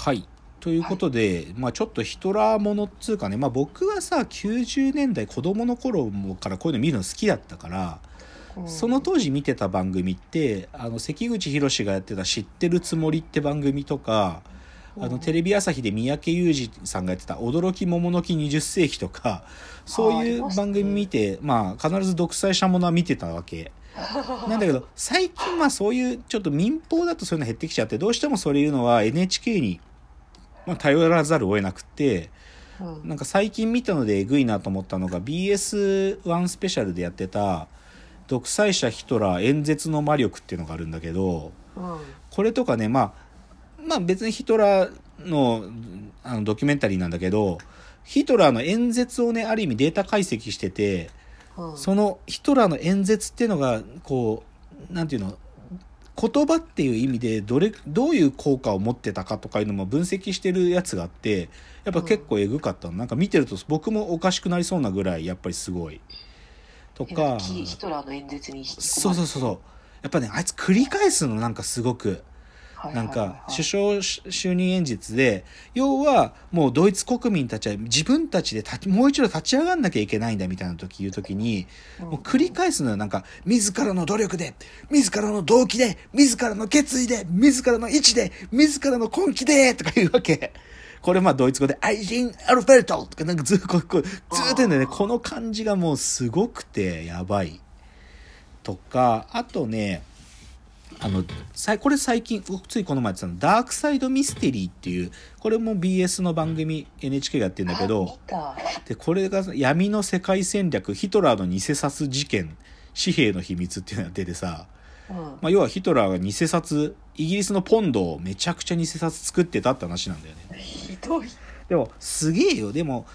はい。ということで、まあちょっとヒトラーものっつうかね、まあ僕はさ、90年代子供の頃からこういうの見るの好きだったから、うん。その当時見てた番組って、あの、関口宏がやってた知ってるつもりって番組とか、あの、うんテレビ朝日で三宅裕司さんがやってた驚き桃の木20世紀とか、そういう番組見て、まあ必ず独裁者ものは見てたわけ。なんだけど、最近まあそういうちょっと民放だとそういうの減ってきちゃって、どうしてもそういうのは NHK に、まあ、頼らざるを得なくって、うん。なんか最近見たのでえぐいなと思ったのが BS1 スペシャルでやってた「独裁者ヒトラー演説の魔力」っていうのがあるんだけどうん。これとかねまあまあ別にヒトラーのあのドキュメンタリーなんだけどヒトラーの演説をねある意味データ解析しててうん。そのヒトラーの演説っていうのがこうなんていうの言葉っていう意味でどれどういう効果を持ってたかとかいうのも分析してるやつがあってやっぱ結構えぐかったの、なんか見てると僕もおかしくなりそうなぐらいやっぱりすごい。とえかヒヒトラーの演説にそうそうそうそう。やっぱねあいつ繰り返すのなんかすごくはいなんかはいはい。はい首相就任演説で要はもうドイツ国民たちは自分たちでもう一度立ち上がんなきゃいけないんだみたいな時言う時にもう繰り返すのよ。なんか自らの努力で自らの動機で自らの決意で自らの意志で自らの根気でとか言うわけ。これまあドイツ語で「アイジン・アルフェルト」とかなんかずっとずーっと言うんだよね。この感じがもうすごくてやばい。とかあとねあのこれ最近ついこの前やってたの「ダークサイド・ミステリー」っていうこれも BS の番組 NHK がやってるんだけあどでこれが闇の世界戦略ヒトラーの偽札事件紙幣の秘密っていうのが出てさ、うん。まあ、要はヒトラーが偽札イギリスのポンドをめちゃくちゃ偽札作ってたって話なんだよね。ひどい、でもすげえよ。でも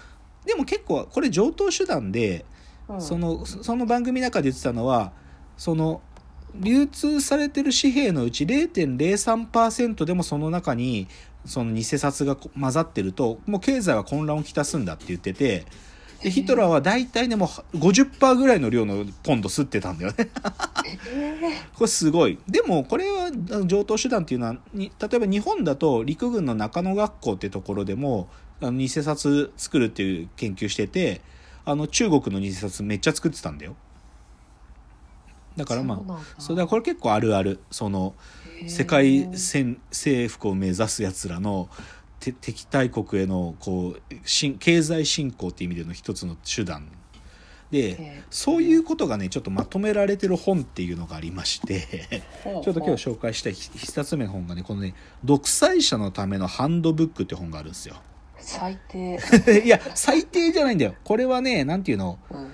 でも結構これ上等手段でうん。そのその番組の中で言ってたのはその流通されてる紙幣のうち0.03%でもその中にその偽札がこ混ざってるともう経済は混乱をきたすんだって言っててでヒトラーは大体ねもう50%ぐらいの量のポンド吸ってたんだよね。えこれすごい。でもこれは上等手段っていうのはに例えば日本だと陸軍の中野学校ってところでもあの偽札作るっていう研究しててあの中国の偽札めっちゃ作ってたんだよだからまあそうだ。それだこれ結構あるある。そのー。世界戦征服を目指すやつらのて敵対国へのこう新経済振興っていう意味での一つの手段。でえー。そういうことがねちょっとまとめられてる本っていうのがありまして ちょっと今日紹介した一一冊目の本がねこのね「独裁者のためのハンドブック」って本があるんですよ。最低、いや最低じゃないんだよ。これはねなんていうの？うん、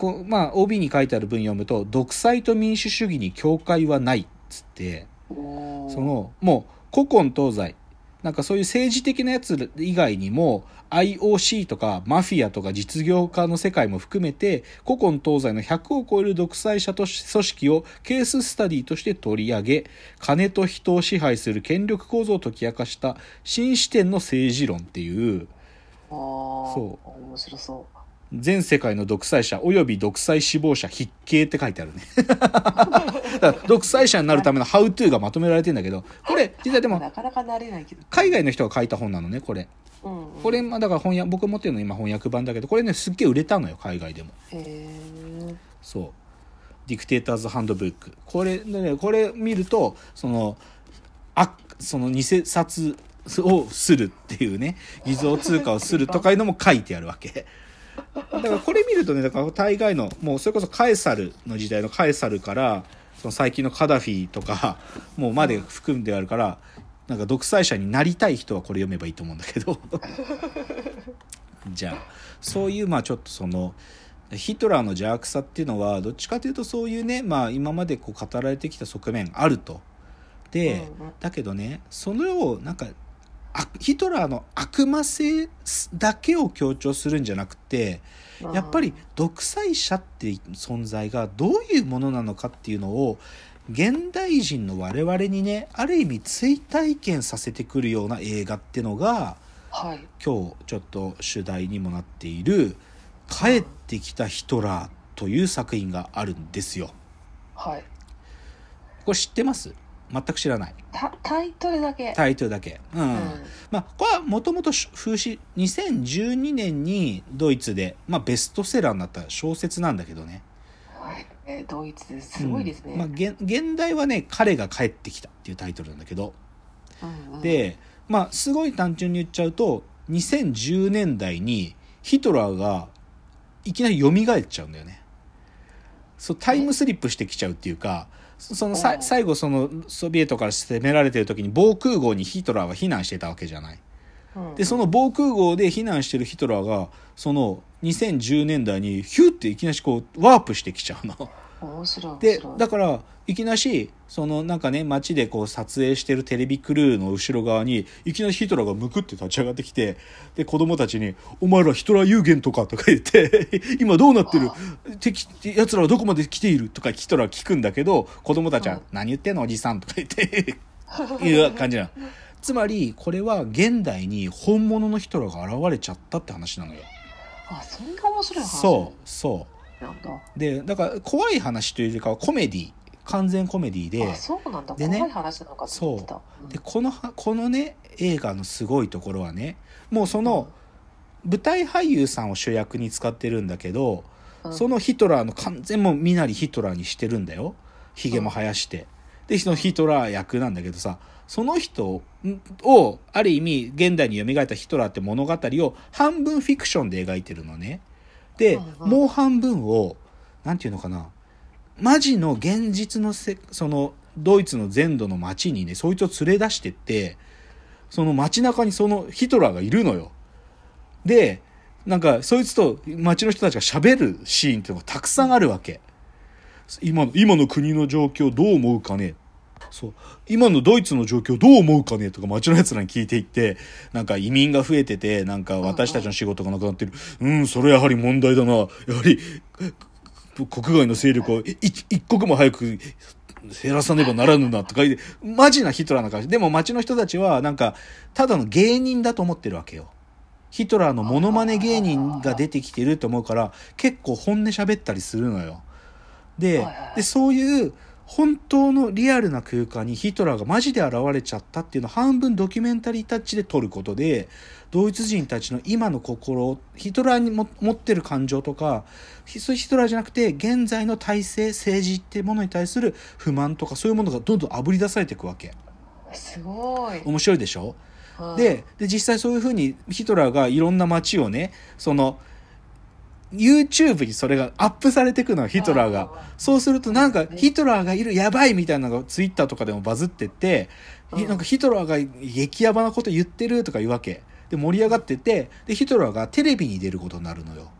こうまあ OB に書いてある文読むと「独裁と民主主義に境界はない」っつってそのもう古今東西なんかそういう政治的なやつ以外にも IOC とかマフィアとか実業家の世界も含めて古今東西の100を超える独裁者とし組織をケーススタディとして取り上げ金と人を支配する権力構造を解き明かした新視点の政治論っていうそう。面白そ全世界の独裁者及び独裁死亡者必見って書いてあるね。だから独裁者になるためのハウトゥーがまとめられてんだけどこれ実はでうも海外の人が書いた本なのねこれ。これまあだから翻訳僕持ってるの今翻訳版だけどこれねすっげえ売れたのよ海外でも。そうディクテー。ターズ・ハンドブックこれでねこれ見るとそのあその偽札をするっていうね偽造通貨をするとかいうのも書いてあるわけだからこれ見るとねだから大概のもうそれこそカエサルの時代のカエサルからその最近のカダフィとかもうまで含んであるからなんか独裁者になりたい人はこれ読めばいいと思うんだけどじゃあそういうまあちょっとそのヒトラーの邪悪さっていうのはどっちかというとそういうねまあ今までこう語られてきた側面あると。で、だけどねそれをなんかあヒトラーの悪魔性だけを強調するんじゃなくてやっぱり独裁者っていう存在がどういうものなのかっていうのを現代人の我々にねある意味追体験させてくるような映画っていうのがはい。今日ちょっと主題にもなっている「帰ってきたヒトラー」という作品があるんですよ。はい。これ知ってます？全く知らない。タタイトルだけ。タイトルだけ。うん、うん。まあこれはもともと風刺2012年にドイツで、まあ、ベストセラーになった小説なんだけどね。えードイツですごいですね。うん。まあ、現現代はね「彼が帰ってきた」っていうタイトルなんだけど、うんうん、でまあすごい単純に言っちゃうと2010年代にヒトラーがいきなり蘇っちゃうんだよね。そうタイムスリップしてきちゃうっていうかそそのさ最後そのソビエトから攻められてる時に防空壕にヒトラーは避難してたわけじゃない。うん。でその防空壕で避難してるヒトラーがその2010年代にヒューっていきなしこうワープしてきちゃうの。で。だからいきなしそのなんかね街でこう撮影してるテレビクルーの後ろ側にいきなりヒトラーがむくって立ち上がってきてで子供たちに「お前らヒトラー有限とか」とか言って「今どうなってる？敵奴らはどこまで来ている?」とかヒトラー聞くんだけど子供たちはうん「何言ってんの？おじさん」とか言って いう感じなの。つまりこれは現代に本物のヒトラーが現れちゃったって話なのよ。あそんな面白い話そうそうなんだ。でだから怖い話というよりかはコメディ完全コメディで。あそうなんだ。でね。怖い話なのかと思ってた。でこのはこのね映画のすごいところはねもうその舞台俳優さんを主役に使ってるんだけど、うん。そのヒトラーの完全もう身なりヒトラーにしてるんだよ。ひげも生やして、でそのヒトラー役なんだけどさその人をある意味現代に蘇ったヒトラーって物語を半分フィクションで描いてるのねで、もう半分をなんていうのかな。マジの現実のせそのドイツの全土の町にねそいつを連れ出してってその街中にそのヒトラーがいるのよ。でなんかそいつと町の人たちが喋るシーンっていうのがたくさんあるわけ。今の今の国の状況どう思うかねそう。今のドイツの状況どう思うかねとか町のやつらに聞いていってなんか移民が増えててなんか私たちの仕事がなくなってる。うんそれやはり問題だな。やはり国外の勢力をい。一刻も早く減らさねばならぬなとか言ってマジなヒトラーな感じ。でも町の人たちはなんかただの芸人だと思ってるわけよ。ヒトラーのモノマネ芸人が出てきてると思うから結構本音喋ったりするのよ。ででそういう本当のリアルな空間にヒトラーがマジで現れちゃったっていうのを半分ドキュメンタリータッチで撮ることでドイツ人たちの今の心ヒトラーにも持ってる感情とかヒトラーじゃなくて現在の体制政治っていうものに対する不満とかそういうものがどんどんあぶり出されていくわけ。すごい。面白いでしょ？うんでで実際そういうふうにヒトラーがいろんな街をねその YouTube にそれがアップされていくのよヒトラーが。そうするとなんかねヒトラーがいる。やばいみたいなのがツイッターとかでもバズってって、なんかヒトラーが激ヤバなこと言ってるとか言うわけ。で盛り上がっててでヒトラーがテレビに出ることになるのよ。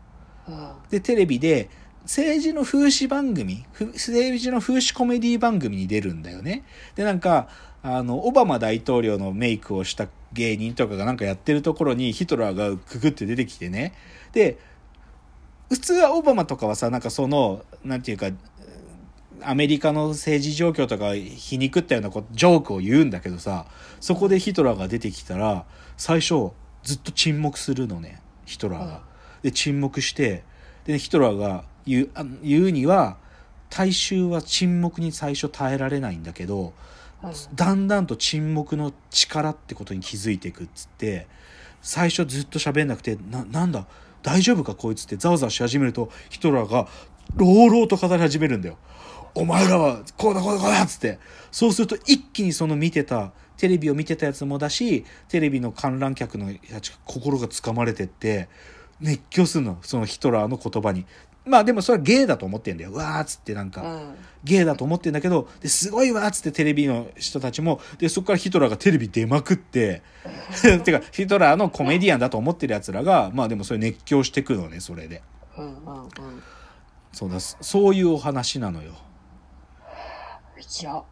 うん。でテレビで政治の風刺番組ふ政治の風刺コメディ番組に出るんだよね。でなんかあのオバマ大統領のメイクをした芸人とかがなんかやってるところにヒトラーがくぐって出てきてね。で普通はオバマとかはさなんかそのなんていうかアメリカの政治状況とか皮肉ったようなことジョークを言うんだけどさそこでヒトラーが出てきたら最初ずっと沈黙するのねヒトラーが。で沈黙してでヒトラーが言うあ言うには大衆は沈黙に最初耐えられないんだけどうん。だんだんと沈黙の力ってことに気づいていくっつって最初ずっと喋んなくてななんだ？大丈夫かこいつってざわざわし始めるとヒトラーが朗々と語り始めるんだよ。お前らはこうだこうだこうだっつって。そうすると一気にその見てたテレビを見てたやつもだしテレビの観覧客のやつが心がつかまれてって熱狂するの。そのヒトラーの言葉に。まあでもそれはゲイだと思ってんだよ。わーっつってなんか、うん。ゲイだと思ってんだけどですごいわーっつってテレビの人たちもでそこからヒトラーがテレビ出まくって てかヒトラーのコメディアンだと思ってるやつらがまあでもそれ熱狂してくのねそれで。うんうんうん。そうだそういうお話なのよ。いや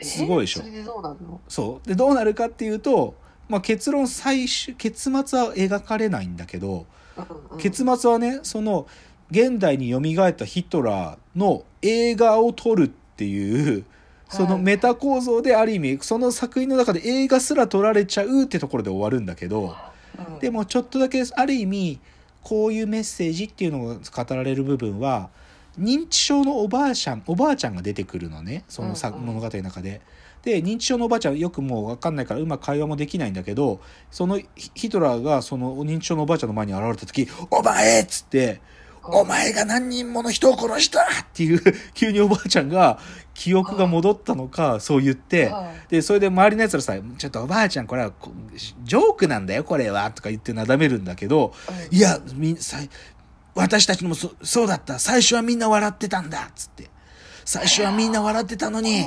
えすごいでしょ。それでどうなるの？そう。でどうなるかっていうと、まあ、結論最終結末は描かれないんだけどうんうん。結末はねその現代に蘇ったヒトラーの映画を撮るっていうそのメタ構造である意味その作品の中で映画すら撮られちゃうってところで終わるんだけどうんでもちょっとだけある意味こういうメッセージっていうのが語られる部分は認知症のおばあちゃんおばあちゃんが出てくるのねそのさうんうん物語の中で。で認知症のおばあちゃんよくもう分かんないからうまく会話もできないんだけどそのヒヒトラーがその認知症のおばあちゃんの前に現れた時「お前!」っつって「お前が何人もの人を殺した!」っていう 急におばあちゃんが記憶が戻ったのかそう言ってはい。でそれで周りのやつらさ「ちょっとおばあちゃんこれはこジョークなんだよこれは」とか言ってなだめるんだけど「い。やみんさい私たちもそそうだった。最初はみんな笑ってたんだ」っつって「最初はみんな笑ってたのに」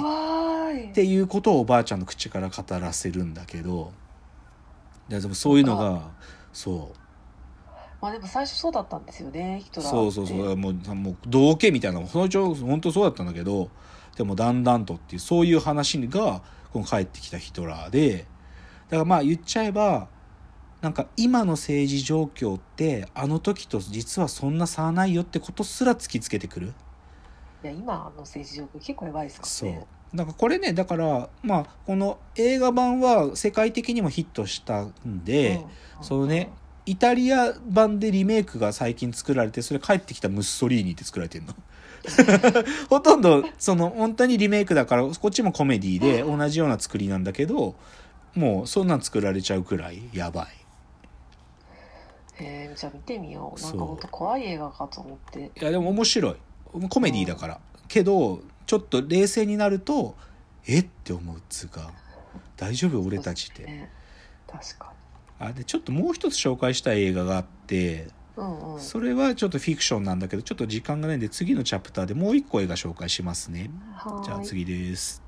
っていうことをおばあちゃんの口から語らせるんだけど。でもそういうのがそうまあでも最初そうだったんですよねヒトそうそうそう。もうもう道家みたいなそのうち本当そうだったんだけどでもだんだんとっていうそういう話がこの帰ってきたヒトラーで。だからまあ言っちゃえばなんか今の政治状況ってあの時と実はそんな差はないよってことすら突きつけてくる。いや今の政治状況結構やばいですからね。そう。だからこれねだからまあこの映画版は世界的にもヒットしたんで、うん。そのねイタリア版でリメイクが最近作られてそれ帰ってきたムッソリーニって作られてるの？ほとんどその本当にリメイクだからこっちもコメディで同じような作りなんだけどもうそんなん作られちゃうくらいやばい。えーじゃあ見てみよう。なんかもっと怖い映画かと思って。いやでも面白い。コメディだから。けどちょっと冷静になるとえ？って思う。っつうか大丈夫？俺たちって。ね。確かあでちょっともう一つ紹介したい映画があってにうんうん。それはちょっとフィクションなんだけどちょっと時間がないんで次のチャプターでもう一個映画紹介しますね。じゃあ次です